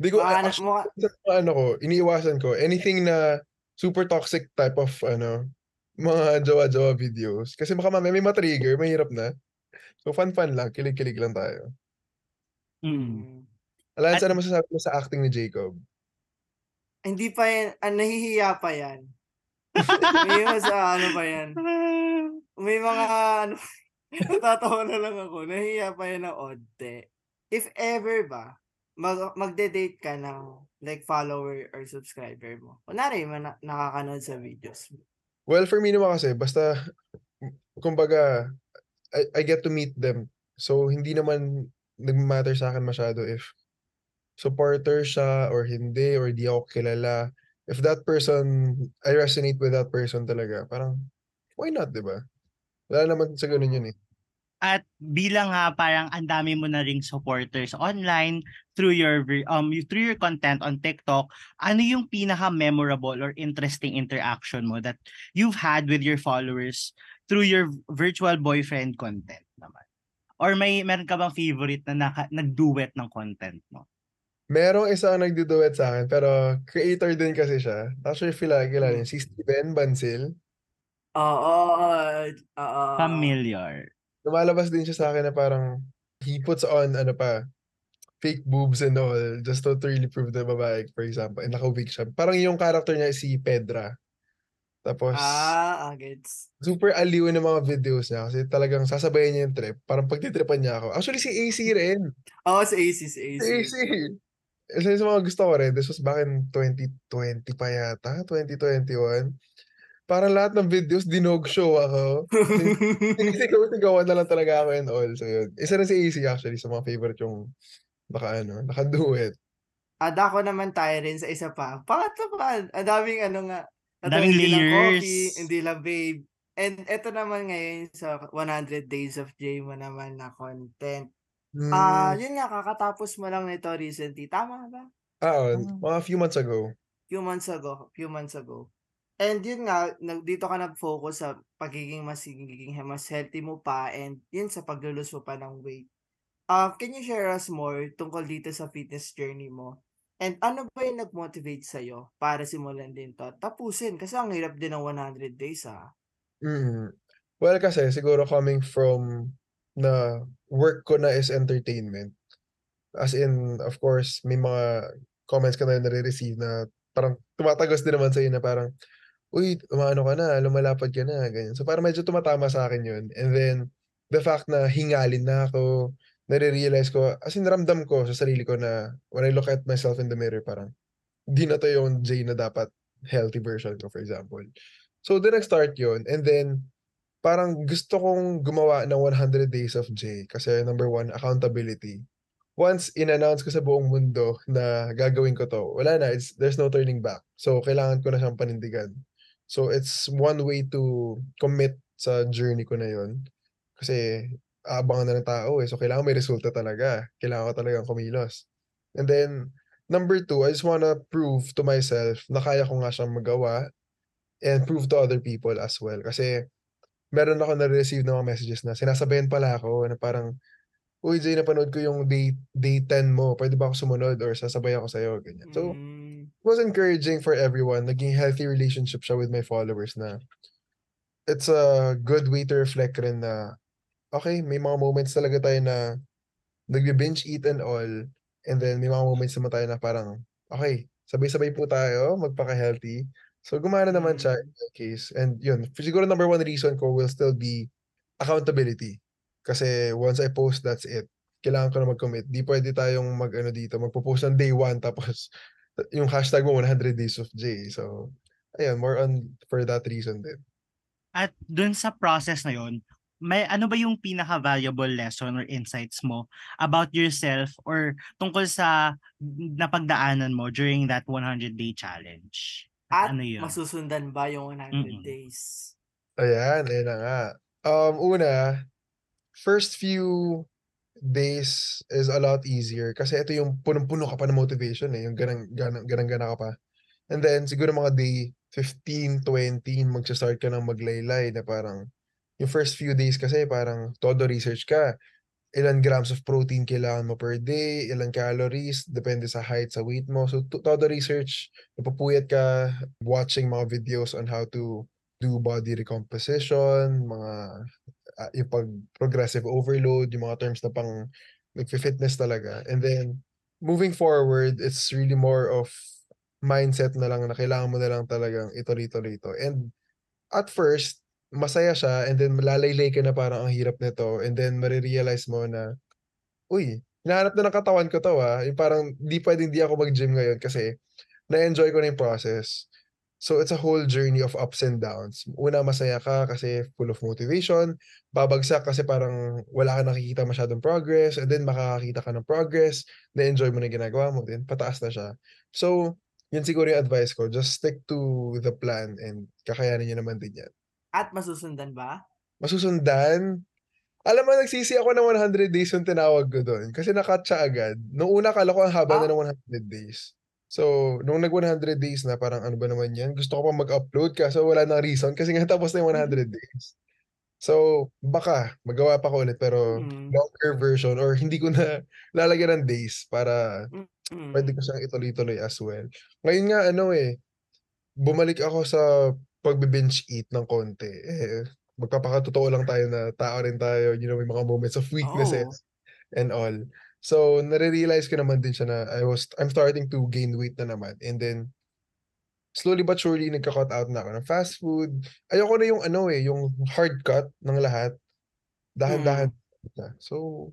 Di ko, na- actually, mga ano ko, iniiwasan ko, anything na super toxic type of, ano, mga jowa-jowa videos. Kasi baka mamaya may matrigger, mahirap na. So, fun-fun lang, kilig-kilig lang tayo. Mm. Alance, At- ano masasabi mo sa acting ni Jacob? Hindi pa yan, ah, nahihiya pa yan. May mga sa ano pa yan. May mga ano, natatawa na lang ako. Nahihiya pa yan ng onte. If ever ba, mag, magde-date ka ng like follower or subscriber mo. Kunwari, man, nakakanood sa videos mo. Well, for me naman kasi, basta, kumbaga, I, I get to meet them. So, hindi naman nag-matter sa akin masyado if supporter siya or hindi or di ako kilala. If that person, I resonate with that person talaga, parang, why not, di ba? Wala naman sa ganun yun eh. At bilang nga parang ang dami mo na ring supporters online through your um you- through your content on TikTok, ano yung pinaka memorable or interesting interaction mo that you've had with your followers through your virtual boyfriend content naman? Or may meron ka bang favorite na naka, nag-duet ng content mo? Merong isa ang nagduduet sa akin, pero creator din kasi siya. Actually, feel like, kilala Hmm. niya, si Steven Bansil. Oo, oo, oo. Familiar. Lumalabas din siya sa akin na parang he puts on ano pa fake boobs and all just to, really prove the babae for example and naka-wig siya. Parang yung character niya si Pedra. Tapos Ah, ah, gets. super aliw ng mga videos niya kasi talagang sasabayan niya yung trip. Parang pagtitripan niya ako. Actually si AC rin. Oo, sa AC, sa AC. si AC isa sa mga gusto ko rin. This was back in 2020 pa yata 2021 parang lahat ng videos dinog show ako Sinisigaw-sigawan na lang talaga ako and all. So yun. Isa na si AC actually sa mga favorite yung naka ano, naka-duet. Ah, dako naman tayo rin sa isa pa. Pangatlo pa, ang daming ano nga, Ang daming hindi lang coffee, layers. hindi lang babe. And eto naman ngayon sa 100 Days of J mo naman na content. Ah, Hmm. yun nga kakatapos mo lang nito recently, tama ba? Oo, Ah. mga few months ago. Few months ago, few months ago. And yun nga, dito ka nag-focus sa pagiging mas magiging mas healthy mo pa and yun sa paglo-lose mo pa ng weight. Ah, can you share us more tungkol dito sa fitness journey mo? And ano ba yung nag-motivate sa'yo para simulan din 'to tapusin? Kasi ang hirap din ng 100 days, ah. Mm. Well, kasi siguro coming from na work ko na is entertainment. As in, of course, may mga comments ka na nare-receive na parang tumatagos din naman sa'yo na parang, "Uy, umaano ka na, lumalapad ka na," ganyan. So, parang medyo tumatama sa'kin yun. And then, the fact na hingalin na ako, nare-realize ko as in ramdam ko sa sarili ko na when I look at myself in the mirror parang, di na 'to yung Jay na dapat healthy version ko, for example. So, dun nag-start yun and then parang gusto kong gumawa ng 100 Days of Jay kasi number one, accountability. Once in-announce ko sa buong mundo na gagawin ko 'to, wala na, it's there's no turning back. So, kailangan ko na siyang panindigan. So, it's one way to commit sa journey ko na yun. Kasi aabangan na ng tao, eh, so kailangan may resulta talaga. Kailangan ko talagang kumilos. And then, number two, I just wanna prove to myself na kaya ko nga siyang magawa and prove to other people as well. Kasi meron ako nare-receive na mga messages na sinasabayan pala ako na parang, "Uy, Jay, napanood ko yung day day 10 mo, puwede ba ako sumunod or sasabay ako sa'yo?" Ganyan. So, Hmm. Was encouraging for everyone. Naging healthy relationship siya with my followers na it's a good way to reflect rin na, okey, may mga moments talaga tayo na nagbi-binge eat and all, and then may mga moments naman tayo na parang, okey, sabay-sabay po tayo magpaka-healthy. So, gumana naman siya in Hmm. my case and yun, siguro number one reason ko will still be accountability. Kasi once I post, that's it. Kailangan ko na mag-commit. Di puwede tayong mag-ano dito, magpo-post ng day 1 tapos yung hashtag mo 100 Days of Jay. So, ayun, more on for that reason din. At dun sa process na yun, may ano ba yung pinaka-valuable lesson or insights mo about yourself or tungkol sa napagdaanan mo during that 100-day challenge? At Ano yun? masusundan ba yung 100 Mm. days? Ayan, ayun na nga. Um, una, first few days is a lot easier kasi ito yung punong-puno ka pa ng motivation, eh, yung ganang ganang ganang-gana ka pa. And then siguro mga day 15, 20 magsa-start ka ng maglaylay na parang yung first few days kasi parang todo research ka. Ilan grams of protein kailangan mo per day, ilang calories, depende sa height, sa weight mo. So, to todo research, napupuyat ka watching mga videos on how to do body recomposition, mga ah, yung pag progressive overload, yung mga terms na pang nagfi-fitness talaga. And then moving forward, it's really more of mindset na lang na kailangan mo na lang talagang ito. And at first, masaya siya and then malalaylay ka na parang ang hirap nito and then mare-realize mo na, "Uy, hinahanap na ng katawan ko 'to, ah." Yung parang di puwedeng di ako mag-gym ngayon kasi na-enjoy ko na yung process. So, it's a whole journey of ups and downs. Una, masaya ka kasi full of motivation, babagsak kasi parang wala kang nakikita masyadong progress and then makakakita ka ng progress, na-enjoy mo na ginagawa mo, then pataas na siya. So, yun siguro yung advice ko, just stick to the plan and kakayanin niyo naman din yan. At masusundan ba? Masusundan? Alam mo nagsisi ako ng 100 days yung tinawag ko dun kasi na-cut siya agad. Nung una akala ko ang haba na Ah. ng 100 days. So, nung nag-100 days na parang ano ba naman yan, gusto ko pang mag-upload kaso wala ng reason kasi nga tapos na yung 100 days. So, baka magawa pa ko ulit pero Mm. longer version or hindi ko na lalagyan ng days para Mm. ko siyang ituloy-tuloy as well. Ngayon nga ano, eh, bumalik ako sa pagbi-binge eat ng konti. Eh, magpapakatotoo lang tayo na tao rin tayo, you know, may mga moments of weaknesses and all. So, nare-realize ko naman din siya na I was I'm starting to gain weight na naman and then slowly but surely nagka-cut out na ako ng fast food. Ayoko na yung ano, eh, yung hard cut ng lahat. Dahan-dahan Mm. na. So,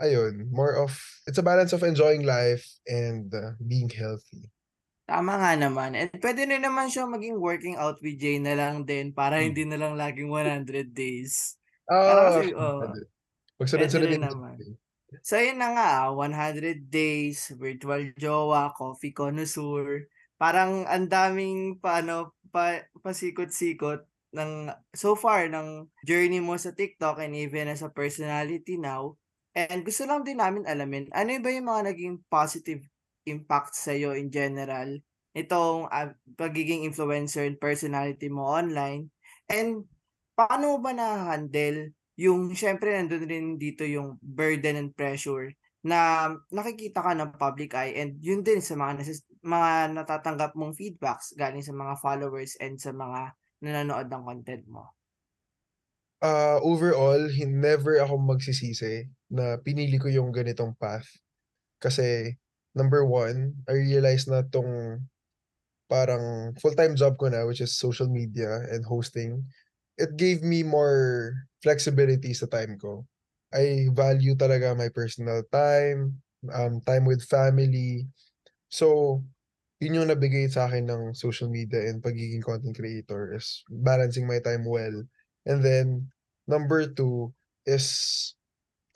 ayun, more of it's a balance of enjoying life and, uh, being healthy. Tama nga naman and puwede rin naman siyang maging working out with Jay na lang din para Hmm. hindi na lang laging 100 days. Para Oo, kasi Magsunod-sunod rin yung naman. day. So yun na nga, ah, 100 days, virtual jowa, coffee connoisseur. Parang ang daming paano pa pasikot-sikot ng so far ng journey mo sa TikTok and even as a personality now. And gusto lang din namin alamin, ano ba yung mga naging positive impact sa'yo in general itong ah, pagiging influencer and personality mo online? And paano ba na-handle yung siyempre nandun rin dito yung burden and pressure na nakikita ka ng public eye and yun din sa mga nasis mga natatanggap mong feedbacks galing sa mga followers and sa mga nanonood ng content mo? Ah, overall, never ako magsisisi na pinili ko yung ganitong path. Kasi number one, I realized na 'tong parang full-time job ko na which is social media and hosting, it gave me more flexibility sa time ko. I value talaga my personal time, um, time with family. So, yun yung nabigay sa akin ng social media and pagiging content creator is balancing my time well. And then number two is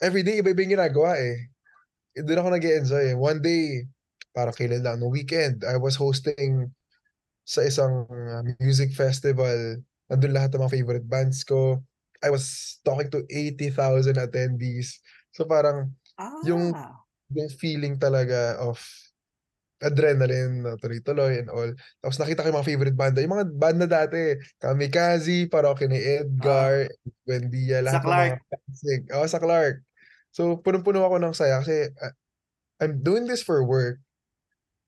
everyday iba-iba yung ginagawa, eh. Dun ako nag-e-enjoy, eh. One day, parang kailan lang, nung weekend, I was hosting sa isang ah, music festival. Nandun lahat ng mga favorite bands ko. I was talking to 80,000 attendees. So parang Yung- Ah, yung feeling talaga of adrenaline na tuloy-tuloy and all. Tapos nakita ko yung mga favorite banda, yung mga banda dati, Kamikaze, Parokya ni Edgar, Buendia, Sa lahat ng Clark. mga. Oo, sa Clark. So, punong-puno ako ng saya kasi ah, I'm doing this for work.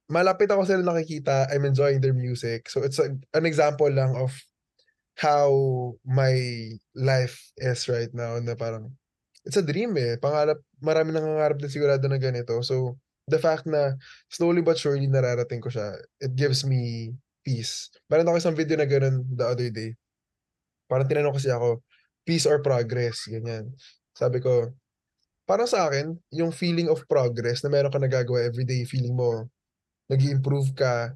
Malapit ako sila nakikita, I'm enjoying their music. So, it's a- an example lang of how my life is right now na parang it's a dream eh. Pangarap, marami nangangarap din sigurado na ganito. So, the fact na slowly but surely nararating ko siya, it gives me peace. Meron ako isang video na ganun the other day. Parang tinanong kasi ako, peace or progress? Ganyan. Sabi ko, parang sa akin, yung feeling of progress na meron ka nagagawa everyday, feeling mo, nag improve ka,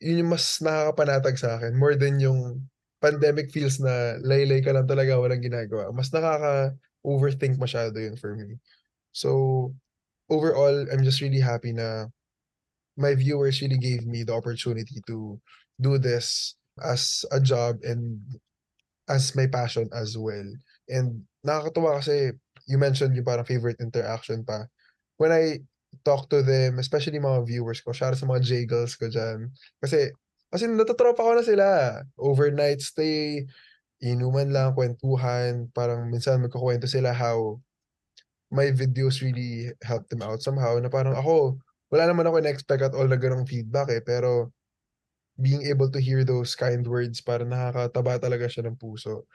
yun yung mas nakakapanatag sa akin. More than yung pandemic feels na laylay ka lang talaga, walang ginagawa. Mas nakaka-overthink masyado yun for me. So, overall, I'm just really happy na my viewers really gave me the opportunity to do this as a job and as my passion as well. And nakakatuwa kasi you mentioned yung parang favorite interaction pa. When I talk to them, especially mga viewers ko, shout out sa mga J-girls ko dyan. Kasi, kasi natatropa ko na sila. Overnight stay, inuman lang, kwentuhan, parang minsan magkukwento sila how my videos really helped them out somehow na parang ako, wala naman ako in-expect at all na ganong feedback eh, pero being able to hear those kind words parang nakakataba talaga siya ng puso.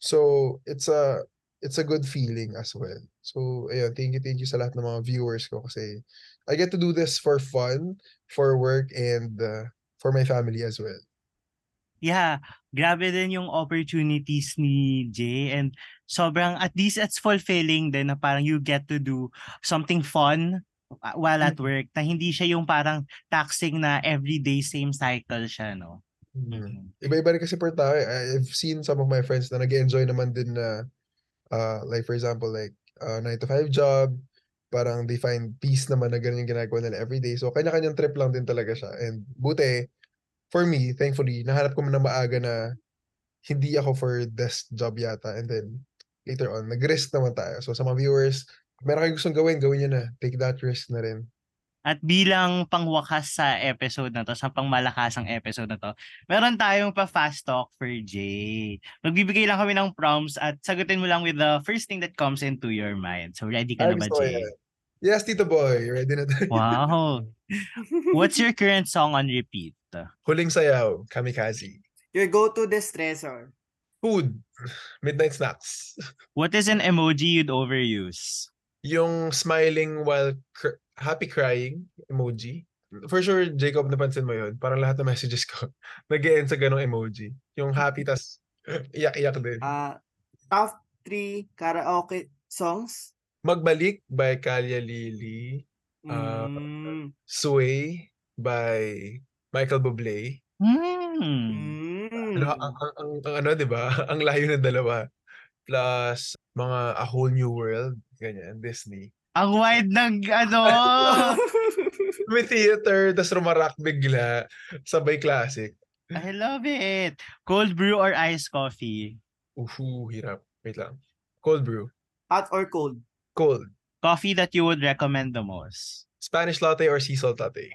So, it's a it's a good feeling as well. So, ayun, thank you, thank you sa lahat ng mga viewers ko kasi I get to do this for fun, for work, and uh, for my family as well. Yeah, grabe din yung opportunities ni Jay and sobrang at least it's fulfilling din na parang you get to do something fun uh, while at Mm. work na hindi siya yung parang taxing na everyday same cycle siya, no? Mm. Mhm. Iba-iba rin kasi per tao. I've seen some of my friends na nag-enjoy naman din na uh, like for example like uh, 9 to 5 job, parang they find peace naman na ganun yung ginagawa nila everyday. So kanya-kanyang trip lang din talaga siya. And buti, for me, thankfully, nahanap ko na maaga na hindi ako for desk job yata. And then later on, nag-risk naman tayo. So sa mga viewers, meron kayong gustong gawin, gawin nyo na. Take that risk na rin. At bilang pangwakas sa episode na to, sa pangmalakasang episode na to, meron tayong pa fast talk for Jay. Magbibigay lang kami ng prompts at sagutin mo lang with the first thing that comes into your mind. So ready ka Ay, na ba, Jay? yan. Yes, Tito Boy. Ready na tayo. Wow. What's your current song on repeat? Huling sayaw, Kamikaze. Your go-to distressor. Food. Midnight snacks. What is an emoji you'd overuse? Yung smiling while cr- happy crying emoji. For sure, Jacob, napansin mo yun. Parang lahat ng messages ko nag end sa ganong emoji. Yung happy tas iyak-iyak din. Ah, top 3 karaoke songs. Magbalik by Kalya Lily. Ah, Mm. Sway by Michael Bublé. Hmm. Ano, Mm. ang, ang, ang, ang ano, di ba? ang layo ng dalawa. Plus, mga A Whole New World. Ganyan, Disney. Ang wide ng ano. May theater, tas rumarak bigla. Sabay classic. I love it. Cold brew or iced coffee? Uhu, hirap. Wait lang. Cold brew. Hot or cold? Cold. Coffee that you would recommend the most? Spanish latte or sea salt latte?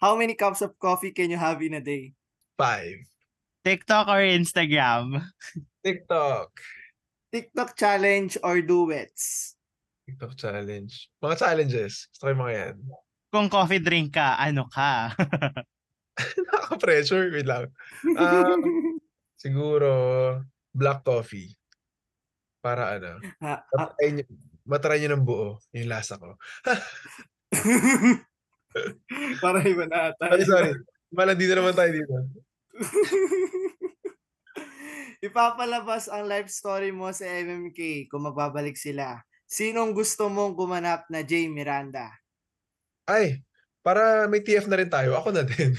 How many cups of coffee can you have in a day? Five. TikTok or Instagram? TikTok. TikTok challenge or duets? TikTok challenge. Mga challenges. Gusto ko yung mga yan. Kung coffee drink ka, ano ka? Nakaka-pressure. Wait lang. Ah, siguro, black coffee. Para ano, Ha- ha- matry nyo, matry nyo ng buo yung lasa ko. Para iba na ata. Sorry, sorry. Malang dito naman tayo dito. Ipapalabas ang life story mo sa MMK kung magbabalik sila. Sinong gusto mong gumanap na Jay Miranda? Ay, para may TF na rin tayo. Ako na din.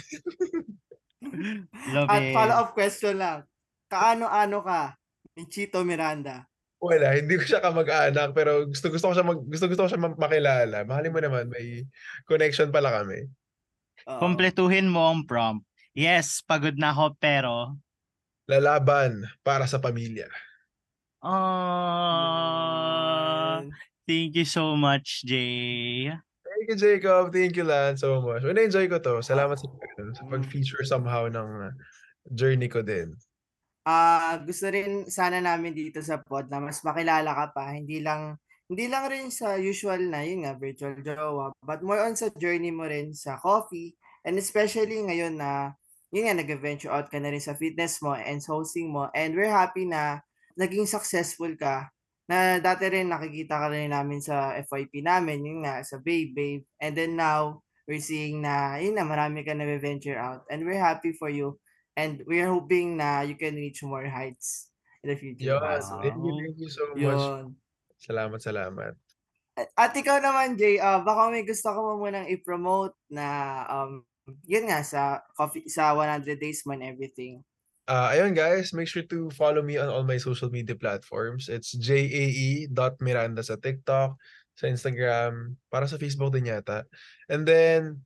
Love At follow-up question lang. Kaano-ano ka ni Chito Miranda? Wala, hindi ko siya kamag-anak pero gusto gusto ko siya mag, gusto gusto ko siya ma- makilala. Mahalin mo naman may connection pala kami. Oo. Kompletuhin mo ang prompt. Yes, pagod na ako pero... Lalaban para sa pamilya. Ah, Yun. Thank you so much, Jay. Thank you, Jacob. Thank you, Lan, so much. Well, na-enjoy ko to. Salamat sa, sa Mm. pag-feature somehow ng uh, journey ko din. Ah, gusto rin sana namin dito sa pod na mas makilala ka pa, hindi lang hindi lang rin sa usual na yun nga virtual jowa, but more on sa journey mo rin sa coffee and especially ngayon na yun nga nag-venture out ka na rin sa fitness mo and hosting mo and we're happy na naging successful ka na dati rin nakikita ka rin namin sa FYP namin yun nga sa Babe Babe and then now we're seeing na yun na marami ka na venture out and we're happy for you and we're hoping na you can reach more heights in the future. Yun, also. thank you, thank you so much. Yun. Salamat, salamat. At, at ikaw naman, Jay, ah, baka may gusto ka mo munang i-promote na um, yun nga sa coffee sa 100 days mo and everything. Uh, ayun guys, make sure to follow me on all my social media platforms. It's jae.miranda sa TikTok, sa Instagram, para sa Facebook din yata. And then,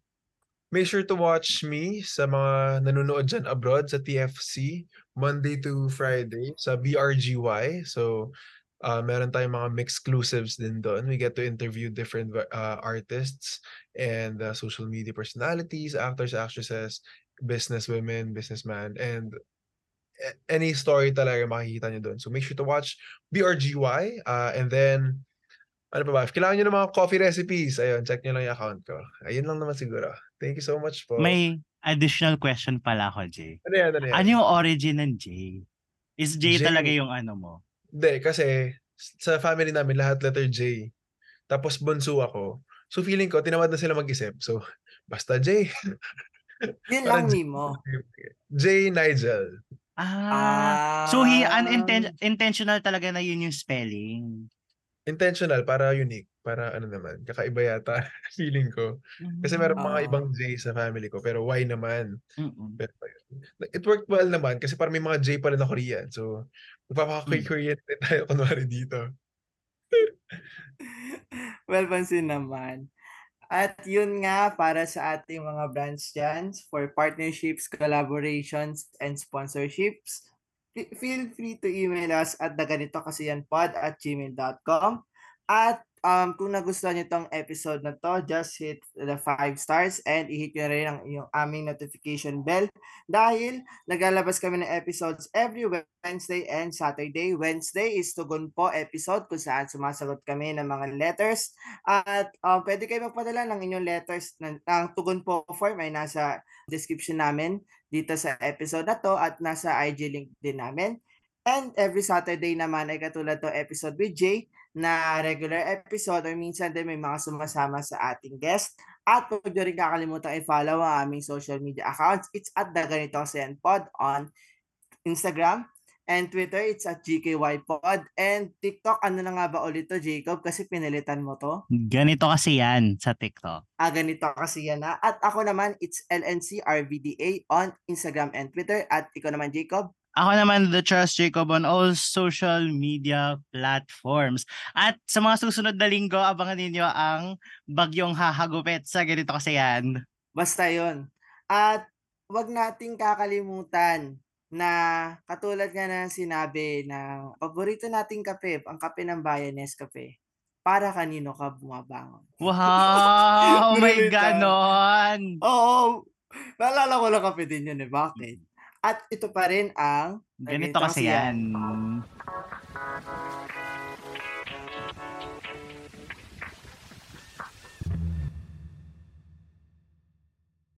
make sure to watch me sa mga nanonood dyan abroad sa TFC, Monday to Friday, sa BRGY. So, uh, meron tayong mga exclusives din doon. We get to interview different uh, artists and uh, social media personalities, actors, actresses, business women, businessman, and any story talaga makikita nyo doon. So make sure to watch BRGY uh, and then ano pa ba? If kailangan nyo ng mga coffee recipes, ayun, check nyo lang yung account ko. Ayun lang naman siguro. Thank you so much po. May additional question pala ako, Jay. Ano yan, ano yan? Ano yung origin ng Jay? Is Jay, Jay. talaga yung ano mo? Hindi, kasi sa family namin, lahat letter J. Tapos bunso ako. So feeling ko, tinawad na sila mag-isip. So, basta J. Yun lang J- Mimo. J. Nigel. Ah. so he Ah. uninten- intentional talaga na yun yung spelling. Intentional, para unique. Para ano naman, kakaiba yata feeling ko. Kasi meron mga Ah. ibang J sa family ko, pero Y naman. Mm-mm. Pero it worked well naman kasi parang may mga J pala na Korean. So, magpapaka-Korean din tayo kunwari dito. well, pansin naman. At yun nga para sa ating mga brands dyan for partnerships, collaborations, and sponsorships. Feel free to email us at daganito kasi yan pod at gmail.com. At um, kung nagustuhan nyo tong episode na to, just hit the 5 stars and i-hit nyo rin ang yung aming notification bell dahil naglalabas kami ng episodes every Wednesday and Saturday. Wednesday is Tugon Po episode kung saan sumasagot kami ng mga letters at um, pwede kayo magpadala ng inyong letters ng, ng Tugon Po form ay nasa description namin dito sa episode na to at nasa IG link din namin. And every Saturday naman ay katulad to episode with Jay na regular episode or minsan din may mga sumasama sa ating guest. At huwag nyo rin kakalimutan i-follow ang aming social media accounts. It's at the Ganito Yan Pod on Instagram and Twitter. It's at GKYPod. And TikTok, ano na nga ba ulit to, Jacob? Kasi pinilitan mo to. Ganito kasi yan sa TikTok. Ah, ganito kasi yan na. At ako naman, it's LNCRVDA on Instagram and Twitter. At ikaw naman, Jacob. Ako naman, The Charles Jacob on all social media platforms. At sa mga susunod na linggo, abangan ninyo ang bagyong hahagupit sa ganito kasi yan. Basta yon. At wag nating kakalimutan na katulad nga na sinabi na paborito nating kape, ang kape ng bayan, Nescafe. Para kanino ka bumabangon? Wow! may Grabe ka. ganon! Oo, naalala ko lang kape din yun eh. Bakit? At ito pa rin ang Ganito kasi yan.